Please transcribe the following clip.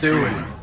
Let's